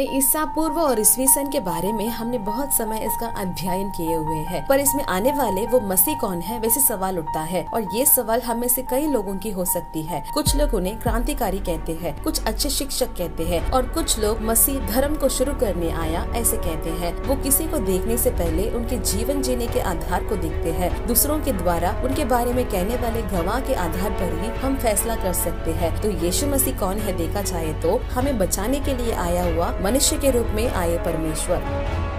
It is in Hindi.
ईसा पूर्व और ईस्वी सन के बारे में हमने बहुत समय इसका अध्ययन किए हुए हैं। पर इसमें आने वाले वो मसीह कौन है, वैसे सवाल उठता है। और ये सवाल हम में से कई लोगों की हो सकती है। कुछ लोग उन्हें क्रांतिकारी कहते हैं, कुछ अच्छे शिक्षक कहते हैं और कुछ लोग मसीह धर्म को शुरू करने आया ऐसे कहते हैं। वो किसी को देखने से पहले उनके जीवन जीने के आधार को देखते हैं। दूसरों के द्वारा उनके बारे में कहने वाले गवाह के आधार पर ही हम फैसला कर सकते हैं। तो यीशु मसीह कौन है, देखा जाए तो हमें बचाने के लिए आया हुआ मनुष्य के रूप में आए परमेश्वर।